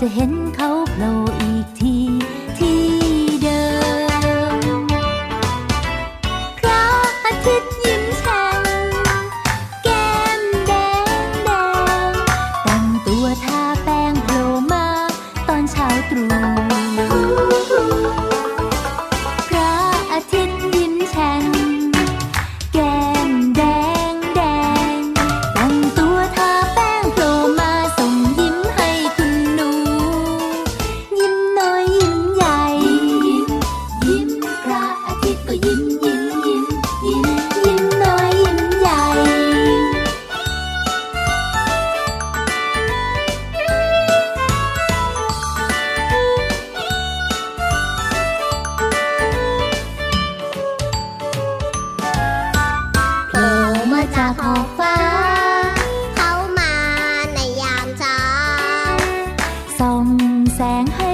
ก็ ส่อง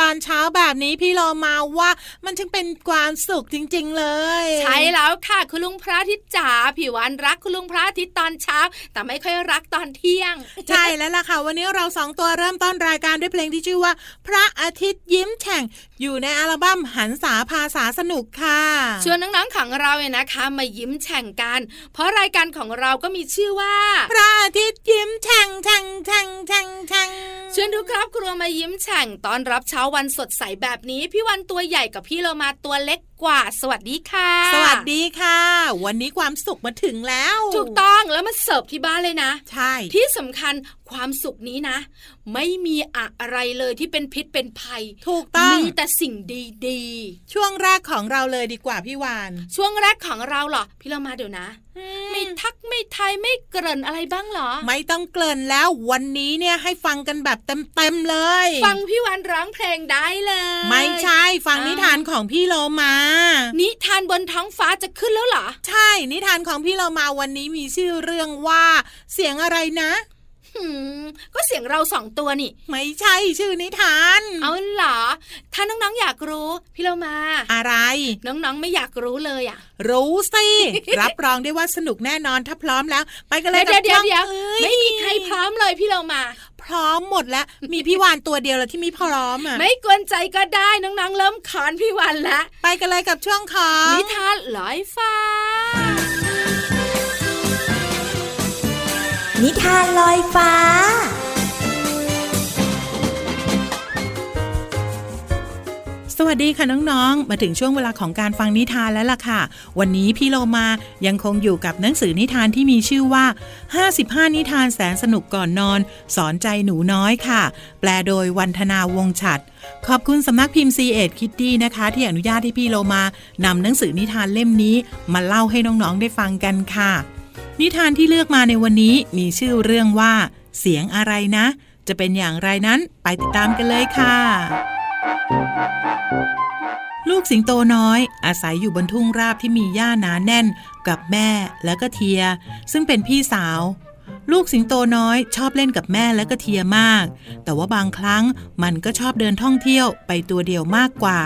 ตอนเช้าแบบนี้พี่โลมาว่ามันช่างเป็นความสุขจริง ๆ เลย ใช่แล้วค่ะคุณลุงพระอาทิตย์จ๋าผิววันรักคุณลุงพระอาทิตย์ตอนเช้า แต่ไม่ค่อยรักตอนเที่ยง ใช่แล้วล่ะค่ะ วันนี้เราสองตัวเริ่มต้นรายการด้วยเพลงที่ชื่อว่า พระอาทิตย์ยิ้มแฉ่งอยู่ในอัลบั้มหันษาภาษาสนุกค่ะชวนน้องๆของเราเนี่ยนะคะมายิ้มแฉ่งกัน เพราะรายการของเราก็มีชื่อว่า พระอาทิตย์ยิ้มแฉ่งแฉ่งแฉ่งแฉ่งแฉ่งชวนทุกครอบครัวมายิ้มแฉ่งตอนรับเช้าวันสดใสแบบนี้ พี่วันตัวใหญ่กับพี่เรามาตัวเล็กกว่า สวัสดีค่ะ สวัสดีค่ะ วันนี้ความสุขมาถึงแล้ว ถูกต้องแล้วมาเสิร์ฟที่บ้านเลยนะ ใช่ ที่สำคัญความสุขนี้นะ ไม่มีอะไรเลยที่เป็นพิษเป็นภัย ถูกต้อง มีแต่สิ่งดีช่วงแรกของเราเลยดีกว่าพี่วานๆช่วงแรกของเราเหรอพี่เรามาเดี๋ยวนะไม่ ทักไม่ทายไม่เกริ่นอะไรบ้างเหรอ ไม่ต้องเกริ่นแล้ววันนี้เนี่ยให้ฟังกันแบบเต็มๆเลย ฟังพี่วันร้องเพลงได้เลย ไม่ใช่ฟังนิทานของพี่โลมา นิทานบนท้องฟ้าจะขึ้นแล้วเหรอ ใช่นิทานของพี่โลมาวันนี้มีชื่อเรื่องว่า เสียงอะไรนะหืม ก็เสียงเราสองตัวนี่ ไม่ใช่ชื่อนิทาน เอาเหรอ ถ้าน้องๆอยากรู้ พี่เรามา อะไร น้องๆไม่อยากรู้เลยอะ รู้สิ รับรองได้ว่าสนุกแน่นอนถ้าพร้อมแล้ว ไปกันเลยเดี๋ยวเดี๋ยวกับเดี๋ยวช่องไม่มีใครพร้อมเลยพี่เรามา พร้อมหมดแล้ว มีพี่วานตัวเดียวแล้วที่ไม่พร้อมอะ ไม่กวนใจก็ได้น้องๆเริ่มขอนพี่วันละ ไปกันเลยกับช่วงของนิทานลอยฟ้า นิทานลอยฟ้า สวัสดีค่ะน้องๆ มาถึงช่วงเวลาของการฟังนิทานแล้วล่ะค่ะ วันนี้พี่โลมายังคงอยู่กับหนังสือนิทานที่มีชื่อว่า 55 นิทานแสนสนุกก่อนนอน สอนใจหนูน้อยค่ะ แปลโดยวันธนาวงฉัดขอบคุณสำนักพิมพ์ C ีเอ็ดคิตตี้นะคะ ที่อนุญาตให้พี่โลมานำหนังสือนิทานเล่มนี้ มาเล่าให้น้องๆได้ฟังกันค่ะ นิทานที่เลือกมาในวันนี้มีชื่อเรื่องว่า เสียงอะไรนะ จะเป็นอย่างไรนั้นไปติดตามกันเลยค่ะ ลูกสิงโตน้อย อาศัยอยู่บนทุ่งราบที่มีหญ้าหนาแน่น กับแม่และก็เทีย ซึ่งเป็นพี่สาว ลูกสิงโตน้อยชอบเล่นกับแม่และก็เทียมาก แต่ว่าบางครั้งมันก็ชอบเดินท่องเที่ยวไปตัวเดียวมากกว่า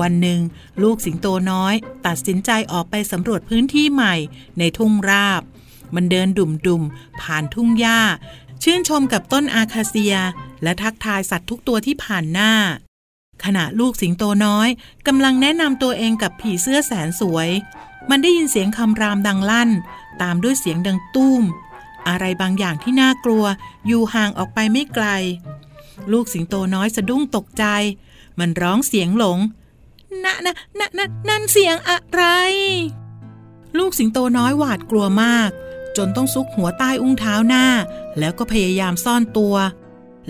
วันหนึ่ง ลูกสิงโตน้อย ตัดสินใจออกไปสำรวจพื้นที่ใหม่ในทุ่งราบ มันเดินดุ่มๆ ผ่านทุ่งหญ้า ชื่นชมกับต้นอาคาเซีย และทักทายสัตว์ทุกตัวที่ผ่านหน้า ขณะลูกสิงโตน้อยกำลังแนะนำตัวเองกับผีเสื้อแสนสวย มันได้ยินเสียงคำรามดังลั่น ตามด้วยเสียงดังตุ้ม อะไรบางอย่างที่น่ากลัว อยู่ห่างออกไปไม่ไกล ลูกสิงโตน้อยสะดุ้งตกใจมันร้องเสียงหลง นะนะนะนะนั่นเสียงอะไร ลูกสิงโตน้อยหวาดกลัวมาก จนต้องซุกหัวใต้อุ้งเท้าหน้า แล้วก็พยายามซ่อนตัว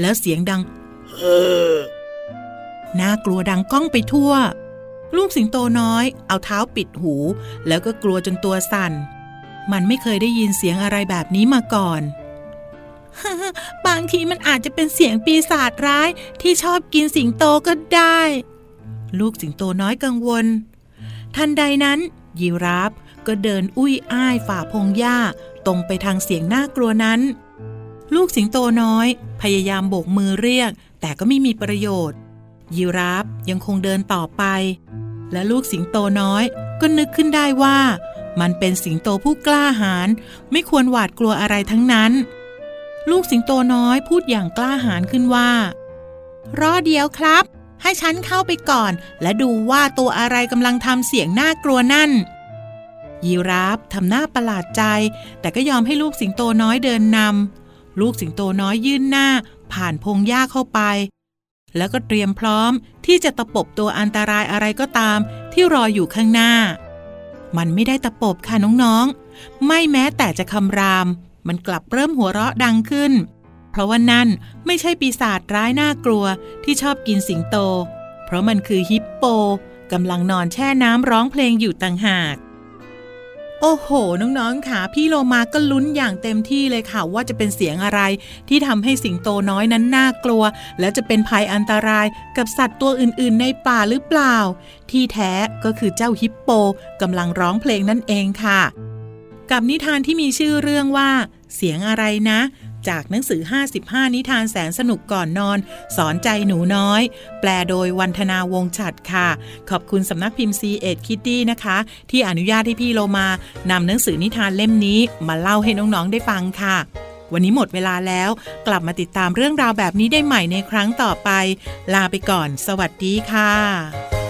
แล้วเสียงดังเฮ้อน่ากลัวดังก้องไปทั่ว ลูกสิงโตน้อย เอาเท้าปิดหู แล้วก็กลัวจนตัวสั่น มันไม่เคยได้ยินเสียงอะไรแบบนี้มาก่อนบางทีมันอาจจะเป็นเสียงปีศาจร้ายที่ชอบกินสิงโตก็ได้ ลูกสิงโตน้อยกังวล ทันใดนั้น ยีราฟก็เดินอุ้ยอ้ายฝ่าพงหญ้าตรงไปทางเสียงน่ากลัวนั้น ลูกสิงโตน้อย พยายามโบกมือเรียก แต่ก็ไม่มีประโยชน์ ยีราฟยังคงเดินต่อไป และลูกสิงโตน้อย ก็นึกขึ้นได้ว่า มันเป็นสิงโตผู้กล้าหาญไม่ควรหวาดกลัวอะไรทั้งนั้น ลูกสิงโตน้อยพูดอย่างกล้าหาญขึ้นว่ารอเดียวครับ ให้ฉันเข้าไปก่อน และดูว่าตัวอะไรกำลังทำเสียงน่ากลัวนั่น ยีราฟทำหน้าประหลาดใจ แต่ก็ยอมให้ลูกสิงโตน้อยเดินนำลูกสิงโตน้อยยื่นหน้า ผ่านพงหญ้าเข้าไป แล้วก็เตรียมพร้อมที่จะตะปบตัวอันตรายอะไรก็ตามที่รออยู่ข้างหน้า มันไม่ได้ตะปบค่ะน้องๆ ไม่แม้แต่จะคำราม มันกลับเริ่มหัวเราะดังขึ้น เพราะว่านั่นไม่ใช่ปีศาจร้ายน่ากลัวที่ชอบกินสิงโต เพราะมันคือฮิปโปกำลังนอนแช่น้ำร้องเพลงอยู่ต่างหาก โอ้โห น้องๆค่ะ พี่โลมาก็ลุ้นอย่างเต็มที่เลยค่ะ ว่าจะเป็นเสียงอะไร ที่ทำให้สิงโตน้อยนั้นน่ากลัว และจะเป็นภัยอันตรายกับสัตว์ตัวอื่นๆ ในป่าหรือเปล่า ที่แท้ก็คือเจ้าฮิปโปกำลังร้องเพลงนั่นเองค่ะ กับนิทานที่มีชื่อเรื่องว่า เสียงอะไรนะ จากหนังสือ 55 นิทานแสนสนุกก่อนนอน สอนใจหนูน้อย แปลโดยวันธนาวงฉัดค่ะ ขอบคุณสำนักพิมพ์ C เอ็ดคิตตี้นะคะ ที่อนุญาตให้พี่โลมานำหนังสือนิทานเล่มนี้ มาเล่าให้น้องๆได้ฟังค่ะวันนี้หมดเวลาแล้ว กลับมาติดตามเรื่องราวแบบนี้ได้ใหม่ในครั้งต่อไป ลาไปก่อน สวัสดีค่ะ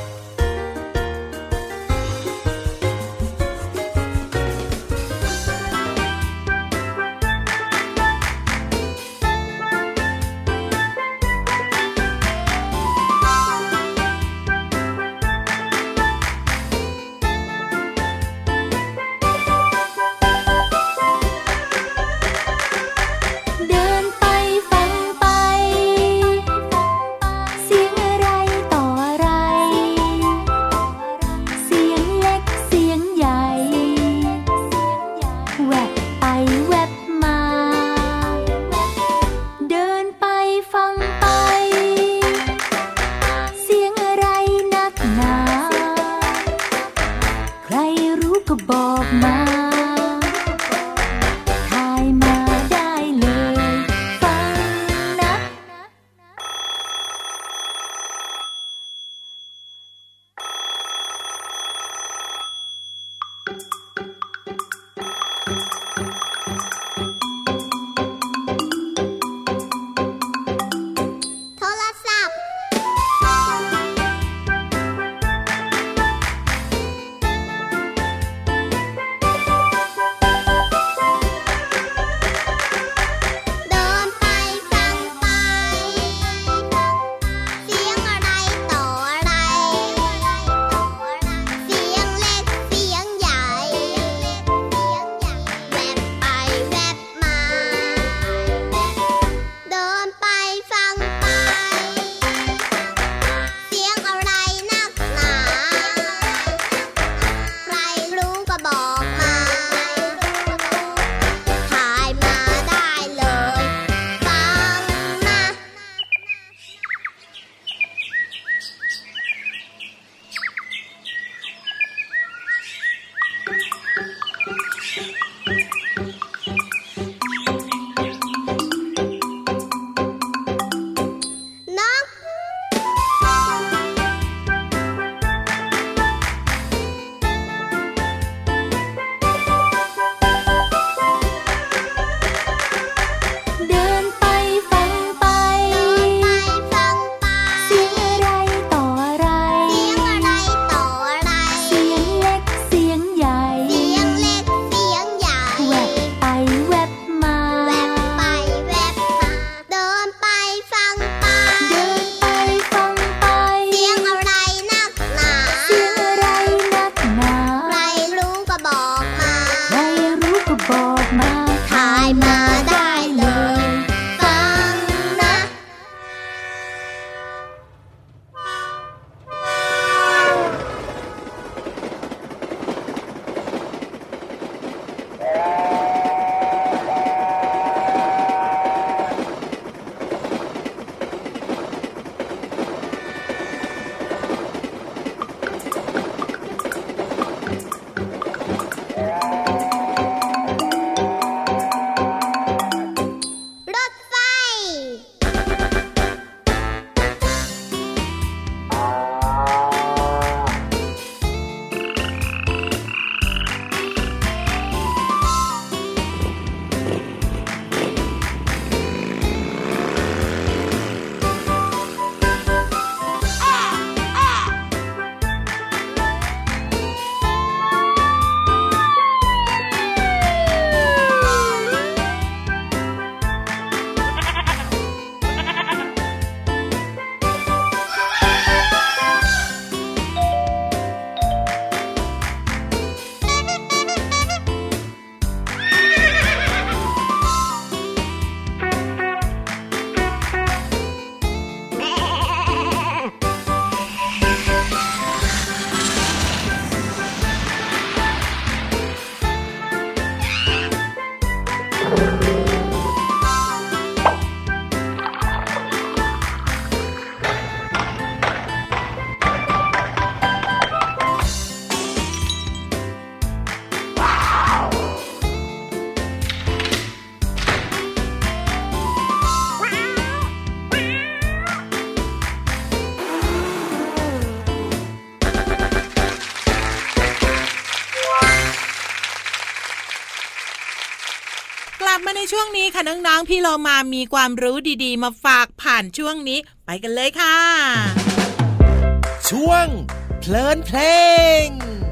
ค่ะน้องๆพี่เรามามีความรู้ดีๆ มาฝากผ่านช่วงนี้ ไปกันเลยค่ะ ช่วงเพลินเพลงกุ้ง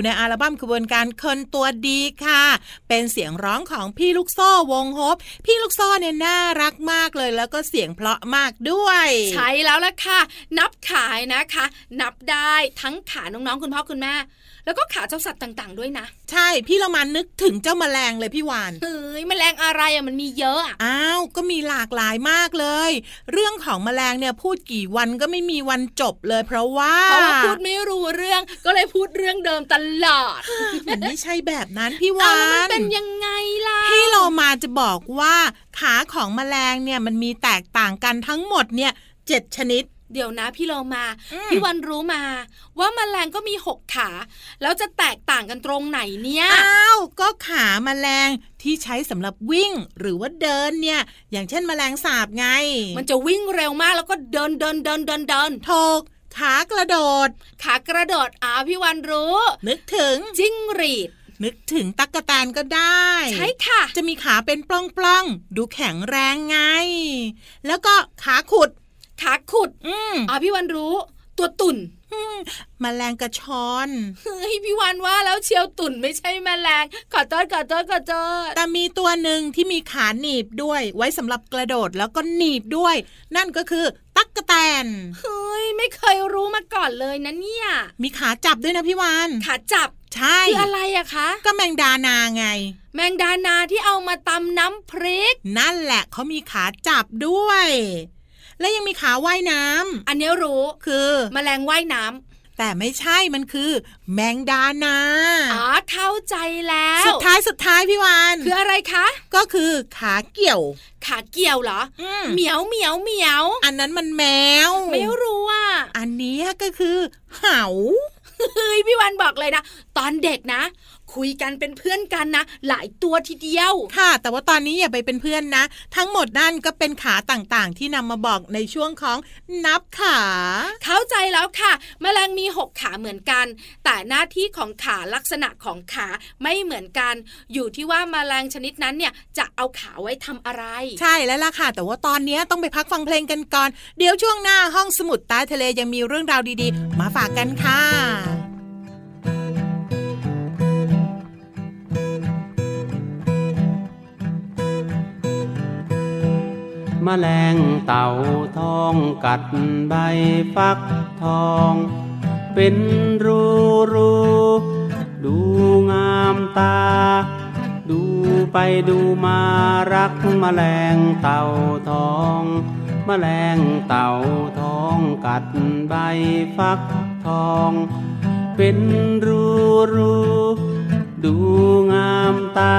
อยู่ในอัลบั้มขบวนการคนตัวดีค่ะ เป็นเสียงร้องของพี่ลูกโซ่วงฮบพี่ลูกโซ่เนี่ยน่ารักมากเลยแล้วก็เสียงเพราะมากด้วย ใช่แล้วล่ะค่ะ นับขายนะคะ นับได้ทั้งขาน้องๆคุณพ่อคุณแม่ แล้วก็ขาเจ้าสัตว์ต่าง ๆ ด้วยนะ ใช่พี่เรามานึกถึงเจ้าแมลงเลยพี่วานเฮ้ยแมลงอะไรอะมันมีเยอะอะอ้าวก็มีหลากหลายมากเลย เรื่องของแมลงเนี่ยพูดกี่วันก็ไม่มีวันจบเลย เพราะว่าเพราะว่าพูดไม่รู้เรื่องก็เลยพูดเรื่องเดิมตลอดมันไม่ใช่แบบนั้นพี่เอาวาแล้วมันนเป็นยังไงล่ะพี่เรามาจะบอกว่าขาของแมลงเนี่ยมันมีแตกต่างกันทั้งหมดเนี่ยเจ็ดชนิด เดี๋ยวนะพี่โลมาอืมพี่วันรู้มา ว่าแมลงก็มีหกขา แล้วจะแตกต่างกันตรงไหนเนี่ยอ้าวก็ขาแมลงที่ใช้สำหรับวิ่งหรือว่าเดินเนี่ย อย่างเช่นแมลงสาบไง มันจะวิ่งเร็วมากแล้วก็เดินเดินเดินเดินเดินโถกขากระโดด ขากระโดดอาพี่วันรู้ นึกถึงจิ้งหรีดนึกถึงตักกะแตนก็ได้ ใช่ค่ะ จะมีขาเป็นปล้องๆ ดูแข็งแรงไง แล้วก็ขาขุด ขาขุดอืมอาพี่วันรู้ ตัวตุ่นอืมแมลงกระชอนเฮ้ยพี่วันว่าแล้วเชียวตุ่นไม่ใช่แมลงขอโทษขอโทษขอโทษแต่มีตัวหนึ่งที่มีขาหนีบด้วย ไว้สำหรับกระโดดแล้วก็หนีบด้วย นั่นก็คือตักกะแตนเฮ้ยไม่เคยรู้มาก่อนเลยนะเนี่ย มีขาจับด้วยนะพี่วานขาจับใช่คืออะไรอะคะ ก็แมงดานาไง แมงดานาที่เอามาตำน้ำพริก นั่นแหละเขามีขาจับด้วย และยังมีขาว่ายน้ำอันเนี้ยรู้คือแมลงว่ายน้ำแต่ไม่ใช่มันคือ แมงดานาอ๋อเข้าใจแล้ว สุดท้ายสุดท้ายพี่วานคืออะไรคะ ก็คือขาเกี่ยว ขาเกี่ยวเหรออืมเหมียวเหมียวเหมียว อันนั้นมันแมว ไม่รู้อะ อันนี้ก็คือ เหาเฮ้ยพี่วันบอกเลยนะ ตอนเด็กนะ คุยกันเป็นเพื่อนกันนะ หลายตัวทีเดียว ค่ะ แต่ว่าตอนนี้อย่าไปเป็นเพื่อนนะ ทั้งหมดนั่นก็เป็นขาต่างๆ ที่นำมาบอกในช่วงของนับขา เข้าใจแล้วค่ะแมลงมีหกขาเหมือนกัน แต่หน้าที่ของขาลักษณะของขาไม่เหมือนกัน อยู่ที่ว่าแมลงชนิดนั้นเนี่ยจะเอาขาไว้ทำอะไร ใช่แล้วล่ะค่ะ แต่ว่าตอนนี้ต้องไปพักฟังเพลงกันก่อน เดี๋ยวช่วงหน้าห้องสมุดใต้ทะเลยังมีเรื่องราวดีๆ มาฝากกันค่ะ มแมลงเต่าทองกัดใบฟักทอง เป็นรูรูดูงามตา ดูไปดูมารักมแมลงเต่าทองมแมลงเต่าทองกัดใบฟักทอง เป็นรูรูดูงามตา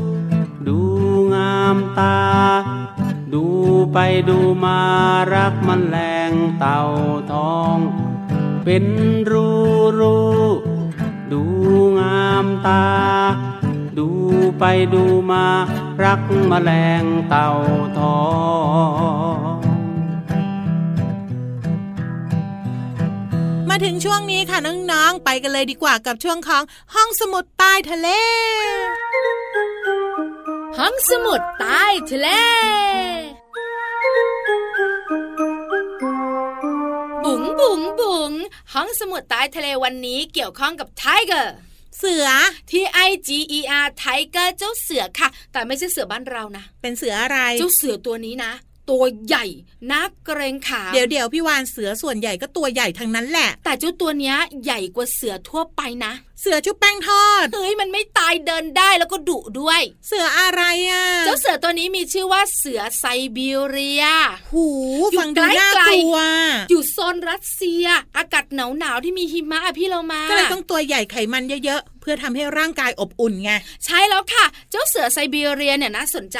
ู งามตา ดูไปดูมารักมันแรงเต่าทอง เป็นรูรูดูงามตา ดูไปดูมารักมแมลงเต่าทองมาถึงช่วงนี้ค่ะน้องๆ ไปกันเลยดีกว่ากับช่วงของห้องสมุดใต้ทะเล ห้องสมุดใต้ทะเล บุ๋งบุ๋งบุ๋งห้องสมุดใต้ทะเลวันนี้เกี่ยวข้องกับ tiger เสือ T I G E R tiger เจ้าเสือค่ะ แต่ไม่ใช่เสือบ้านเรานะ เป็นเสืออะไร เจ้าเสือตัวนี้นะตัวใหญ่น่าเกรงขามเดี๋ยวเดี๋ยวพี่วานเสือส่วนใหญ่ก็ตัวใหญ่ทั้งนั้นแหละ แต่เจ้าตัวเนี้ยใหญ่กว่าเสือทั่วไปนะ เสือชุบแป้งทอด เฮ้ยมันไม่ตายเดินได้แล้วก็ดุด้วย เสืออะไรอะ เจ้าเสือตัวนี้มีชื่อว่าเสือไซบีเรีย หูอยู่ฟังดูน่าไกลกๆลัว อยู่โซนรัสเซีย อากาศหนาวหนาวๆที่มีหิมะอะพี่เรามา ก็เลยต้องตัวใหญ่ไขมันเยอะๆ เพื่อทำให้ร่างกายอบอุ่นไง ใช่แล้วค่ะ เจ้าเสือไซบีเรียเนี่ยน่าสนใจ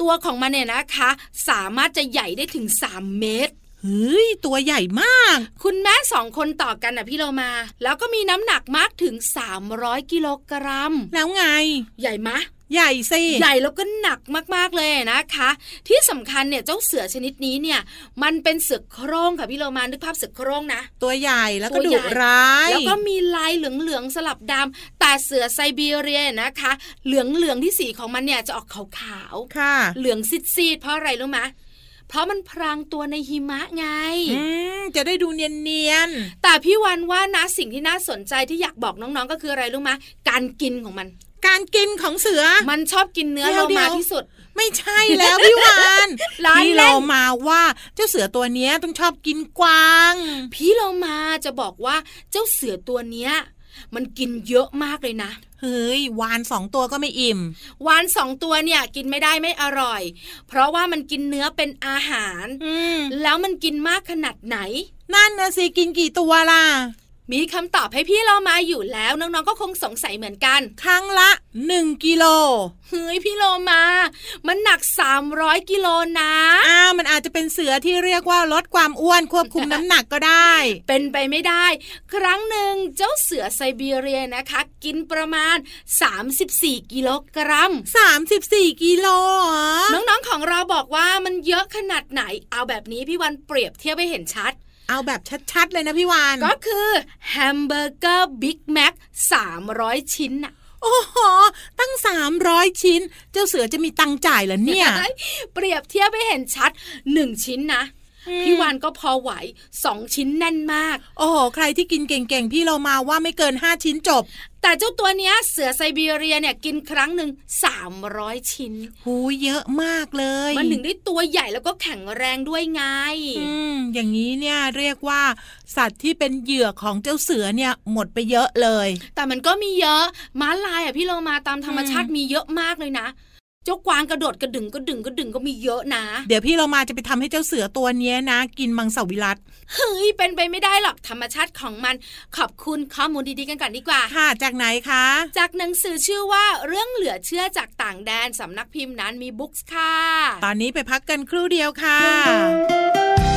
ตัวของมันเนี่ยนะคะ สามารถจะใหญ่ได้ถึง 3 เมตร เฮ้ยตัวใหญ่มาก คุณแม่สองคนต่อกันนะพี่เรามา แล้วก็มีน้ำหนักมากถึง 300 กิโลกรัม แล้วไง ใหญ่มะใหญ่สิใหญ่แล้วก็หนักมากๆเลยนะคะ ที่สำคัญเนี่ยเจ้าเสือชนิดนี้เนี่ย มันเป็นเสือโคร่งค่ะพี่เรามานึกภาพเสือโคร่งนะ ตัวใหญ่แล้วก็ตัวดุใหญ่ร้าย แล้วก็มีลายเหลืองๆสลับดำแต่เสือไซบีเรียนะคะ เหลืองๆที่สีของมันเนี่ยจะออกขาวค่ะๆเหลืองซีดๆเพราะอะไรรู้ไหม เพราะมันพรางตัวในหิมะไงอืมจะได้ดูเนียนแต่พี่วันว่านะสิ่งที่น่าสนใจที่อยากบอกน้องๆ ก็คืออะไรรู้ไหมการกินของมันๆการกินของเสือ มันชอบกินเนื้อเดี๋โลยวมาเดี๋ยวที่สุดไม่ใช่แล้วพี่วานล้อเล่นพี่เรามาว่าเจ้าเสือตัวเนี้ยต้องชอบกินกวาง พี่เรามาจะบอกว่าเจ้าเสือตัวเนี้ยมันกินเยอะมากเลยนะ เฮ้ยวานสองตัวก็ไม่อิ่ม วานสองตัวเนี่ยกินไม่ได้ไม่อร่อย เพราะว่ามันกินเนื้อเป็นอาหารอืมแล้วมันกินมากขนาดไหน นั่นนะสิกินกี่ตัวล่ะ มีคำตอบให้พี่เรามาอยู่แล้วน้องๆก็คงสงสัยเหมือนกัน ครั้งละหนึ่งกิโลเฮ้ยพี่โลมา มันหนัก 300กิโลนะอ้าวมันอาจจะเป็นเสือที่เรียกว่าลดความอ้วนควบคุมน้ำหนักก็ได้ เป็นไปไม่ได้ ครั้งหนึ่งเจ้าเสือไซบีเรียนะคะ กินประมาณ 34กิโลกรัม34กิโลเหรอน้องๆของเราบอกว่ามันเยอะขนาดไหน เอาแบบนี้พี่วานเปรียบเทียบให้เห็นชัด เอาแบบชัดๆเลยนะพี่วาน ก็คือแฮมเบอร์เกอร์ Big Mac 300ชิ้นน่ะโอ้โห ตั้ง 300 ชิ้น เจ้าเสือจะมีตังค์จ่ายเหรอเนี่ย เปรียบเทียบให้เห็นชัด 1 ชิ้นนะ พี่วานก็พอไหวสองชิ้นแน่นมาก โอ้โหใครที่กินเก่งๆ พี่เรามาว่าไม่เกินห้าชิ้นจบ แต่เจ้าตัวเนี้ยเสือไซบีเรียเนี่ยกินครั้งหนึ่งสามร้อยชิ้น หูเยอะมากเลย มันถึงได้ตัวใหญ่แล้วก็แข็งแรงด้วยไง อืมอย่างนี้เนี่ยเรียกว่า สัตว์ที่เป็นเหยื่อของเจ้าเสือเนี่ยหมดไปเยอะเลย แต่มันก็มีเยอะม้าลายอะพี่เรามาตามธรรมชาติมีเยอะมากเลยนะเจ้ากวางกระโดดกระดึงกระดึงกระดึงก็มีเยอะนะ เดี๋ยวพี่เรามาจะไปทำให้เจ้าเสือตัวเนี้ยนะ กินมังสวิรัตเฮ้ยเป็นไปไม่ได้หรอกธรรมชาติของมันขอบคุณข้อมูลดีๆกันก่อนดีกว่า ค่ะ จากไหนคะ จากหนังสือชื่อว่าเรื่องเหลือเชื่อจากต่างแดนสำนักพิมพ์นั้นมีบุ๊กส์ค่ะ ตอนนี้ไปพักกันครู่เดียวค่ะ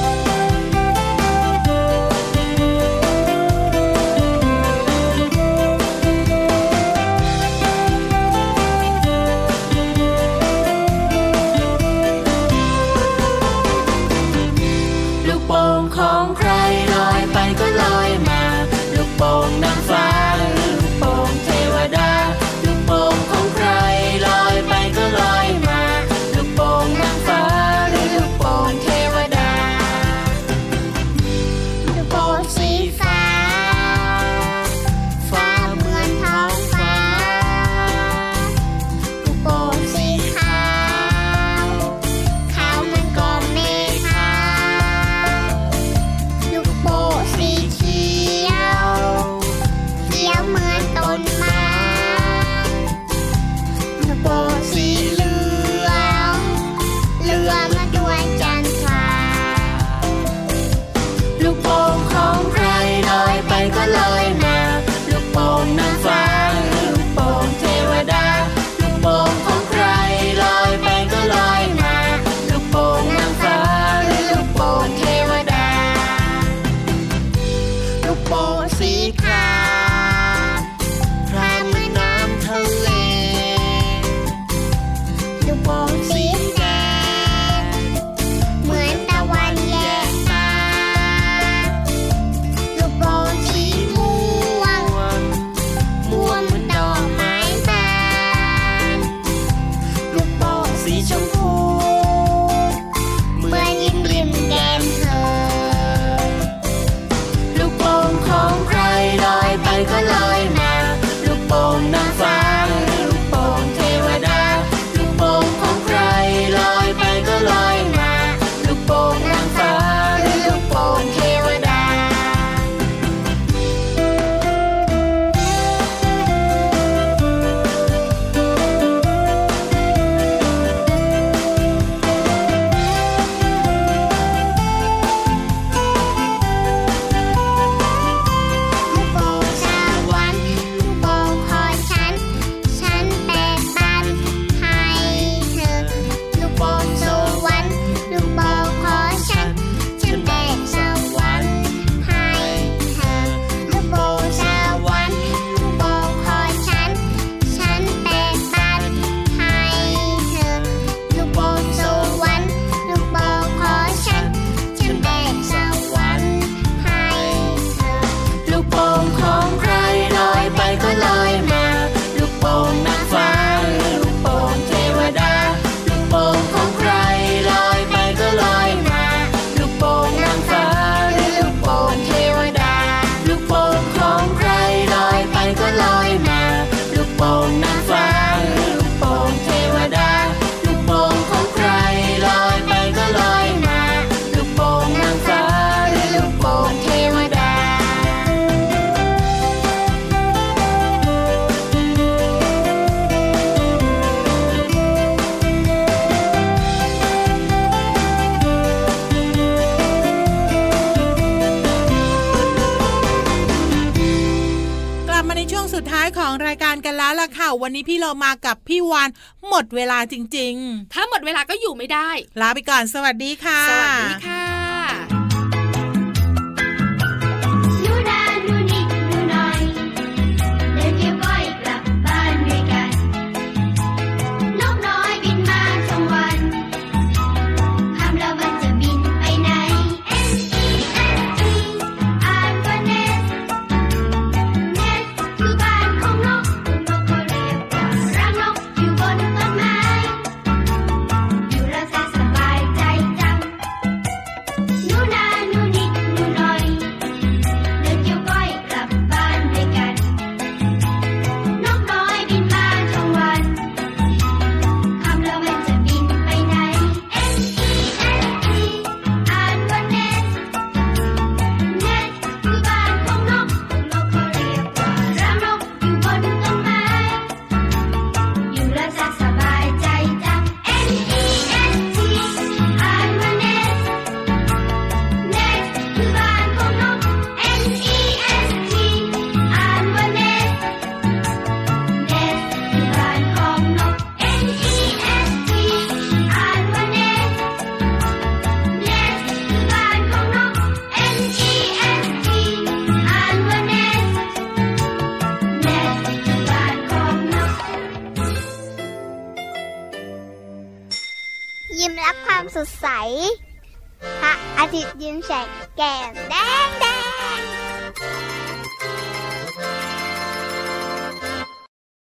ช่วงสุดท้ายของรายการกันแล้วล่ะค่ะ วันนี้พี่เรามากับพี่วานหมดเวลาจริงถ้าหมดเวลาก็อยู่ไม่ได้ๆลาไปก่อน สวัสดีค่ะ สวัสดีค่ะ